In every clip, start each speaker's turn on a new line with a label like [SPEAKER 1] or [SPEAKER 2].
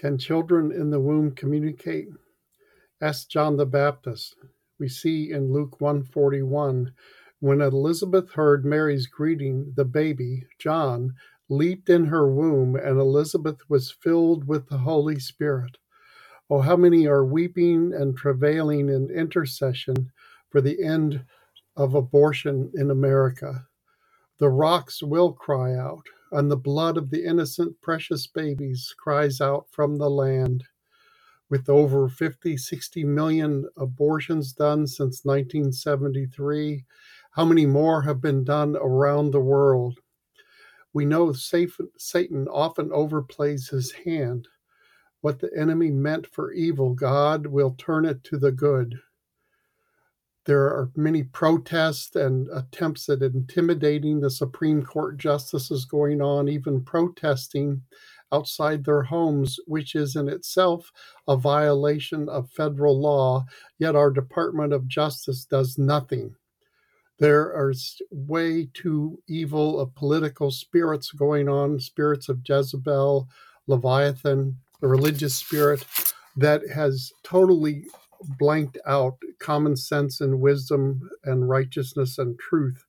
[SPEAKER 1] Can children in the womb communicate? Ask John the Baptist. We see in Luke 141 when Elizabeth heard Mary's greeting, the baby, John, leaped in her womb, and Elizabeth was filled with the Holy Spirit. Oh, how many are weeping and travailing in intercession for the end of abortion in America? The rocks will cry out, and the blood of the innocent, precious babies cries out from the land. With over 50, 60 million abortions done since 1973, how many more have been done around the world? We know Satan often overplays his hand. What the enemy meant for evil, God will turn it to the good. There are many protests and attempts at intimidating the Supreme Court justices going on, even protesting outside their homes, which is in itself a violation of federal law, yet our Department of Justice does nothing. There are way too evil of political spirits going on, spirits of Jezebel, Leviathan, the religious spirit that has totally blanked out common sense and wisdom and righteousness and truth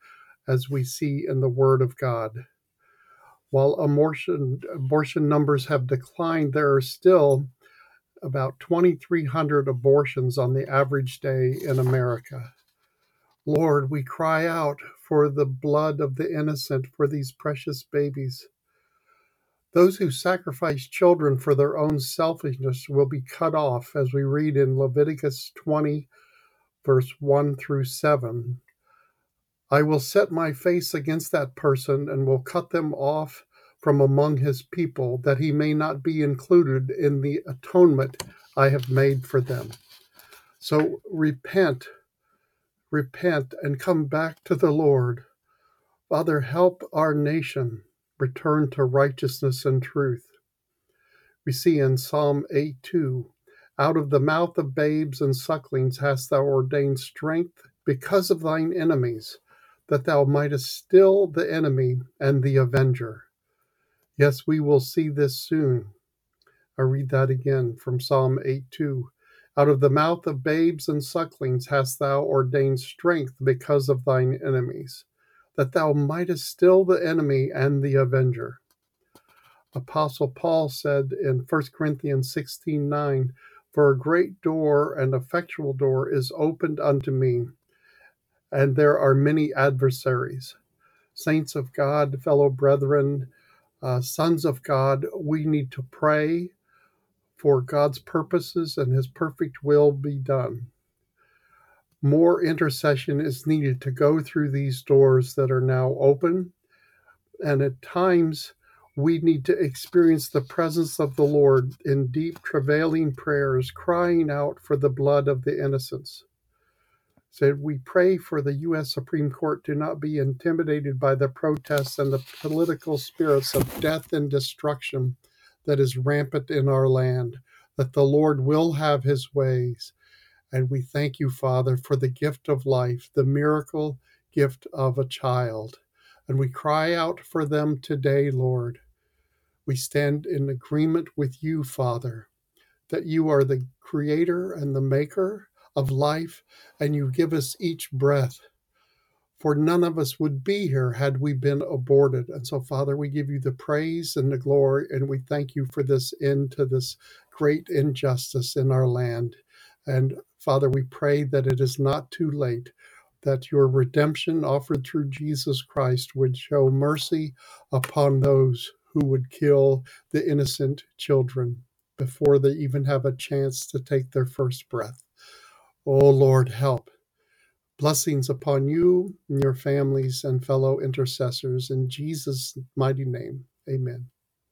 [SPEAKER 1] as we see in the Word of God. While abortion, abortion numbers have declined, there are still about 2,300 abortions on the average day in America. Lord, we cry out for the blood of the innocent for these precious babies. Those who sacrifice children for their own selfishness will be cut off, as we read in Leviticus 20, verse 1 through 7. I will set my face against that person and will cut them off from among his people, that he may not be included in the atonement I have made for them. So repent, repent, and come back to the Lord. Father, help our nation return to righteousness and truth. We see in Psalm 8 2 Out of the mouth of babes and sucklings hast thou ordained strength because of thine enemies, that thou mightest still the enemy and the avenger. Yes, we will see this soon. I read that again from Psalm 8 2. Out of the mouth of babes and sucklings hast thou ordained strength because of thine enemies that thou mightest still the enemy and the avenger. Apostle Paul said in 1 Corinthians 16 9, For a great door and effectual door is opened unto me, and there are many adversaries. Saints of God, fellow brethren, uh, sons of God, we need to pray for God's purposes and his perfect will be done more intercession is needed to go through these doors that are now open. And at times, we need to experience the presence of the Lord in deep, travailing prayers, crying out for the blood of the innocents. Said, so we pray for the U.S. Supreme Court to not be intimidated by the protests and the political spirits of death and destruction that is rampant in our land, that the Lord will have his ways and we thank you, Father, for the gift of life, the miracle gift of a child. And we cry out for them today, Lord. We stand in agreement with you, Father, that you are the creator and the maker of life, and you give us each breath. For none of us would be here had we been aborted. And so, Father, we give you the praise and the glory, and we thank you for this end to this great injustice in our land. And Father, we pray that it is not too late, that your redemption offered through Jesus Christ would show mercy upon those who would kill the innocent children before they even have a chance to take their first breath. Oh Lord, help. Blessings upon you and your families and fellow intercessors. In Jesus' mighty name, amen.